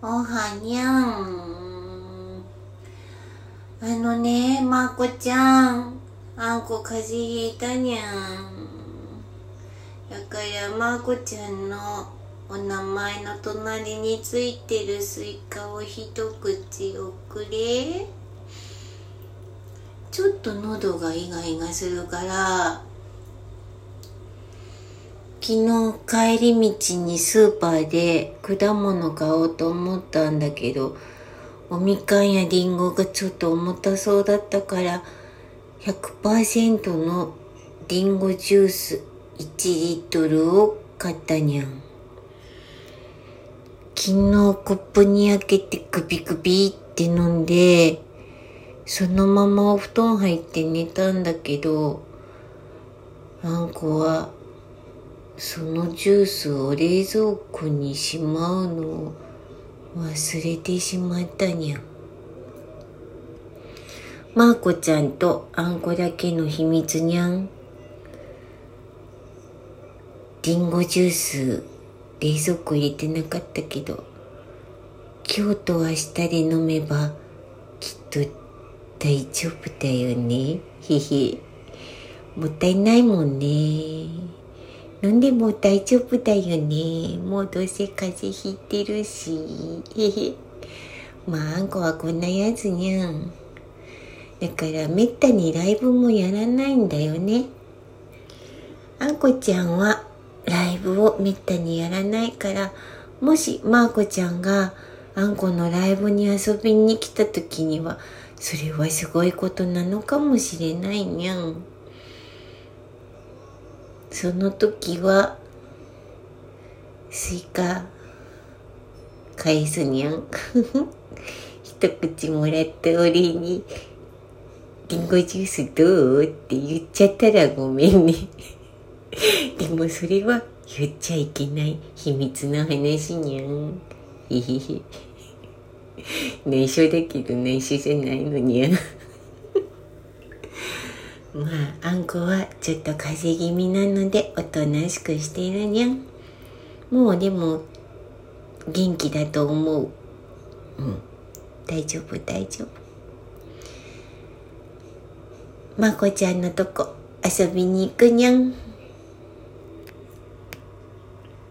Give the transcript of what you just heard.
おはにゃん。あのね、まこちゃん。あんこ風邪ひいたにゃん。だからまこちゃんのお名前の隣についてるスイカを一口おくれ。ちょっと喉がイガイガするから、昨日帰り道にスーパーで果物買おうと思ったんだけど、おみかんやりんごがちょっと重たそうだったから、100%のりんごジュース1リットルを買ったにゃん。昨日コップに開けてグビグビって飲んで、そのままお布団入って寝たんだけど、あんこはそのジュースを冷蔵庫にしまうのを忘れてしまったにゃん。まーこちゃんとあんこだけの秘密にゃん。りんごジュース冷蔵庫入れてなかったけど、今日と明日で飲めばきっと大丈夫だよね。へへ。もったいないもんね。飲んでも大丈夫だよね。もうどうせ風邪ひいてるし。へへ。まあ、あんこはこんなやつにゃん。だからめったにライブもやらないんだよね。あんこちゃんはライブをめったにやらないから、もしまーこちゃんがあんこのライブに遊びに来た時には、それはすごいことなのかもしれないにゃん。その時は、スイカ、返すにゃん。一口もらったお礼に、リンゴジュースどう？って言っちゃったらごめんね。でもそれは言っちゃいけない秘密の話にゃん。へへへ。内緒だけど内緒じゃないのにゃん。まあ、あんこはちょっと風邪気味なのでおとなしくしているにゃん。もうでも元気だと思う。うん。大丈夫大丈夫。まこちゃんのとこ遊びに行くにゃん。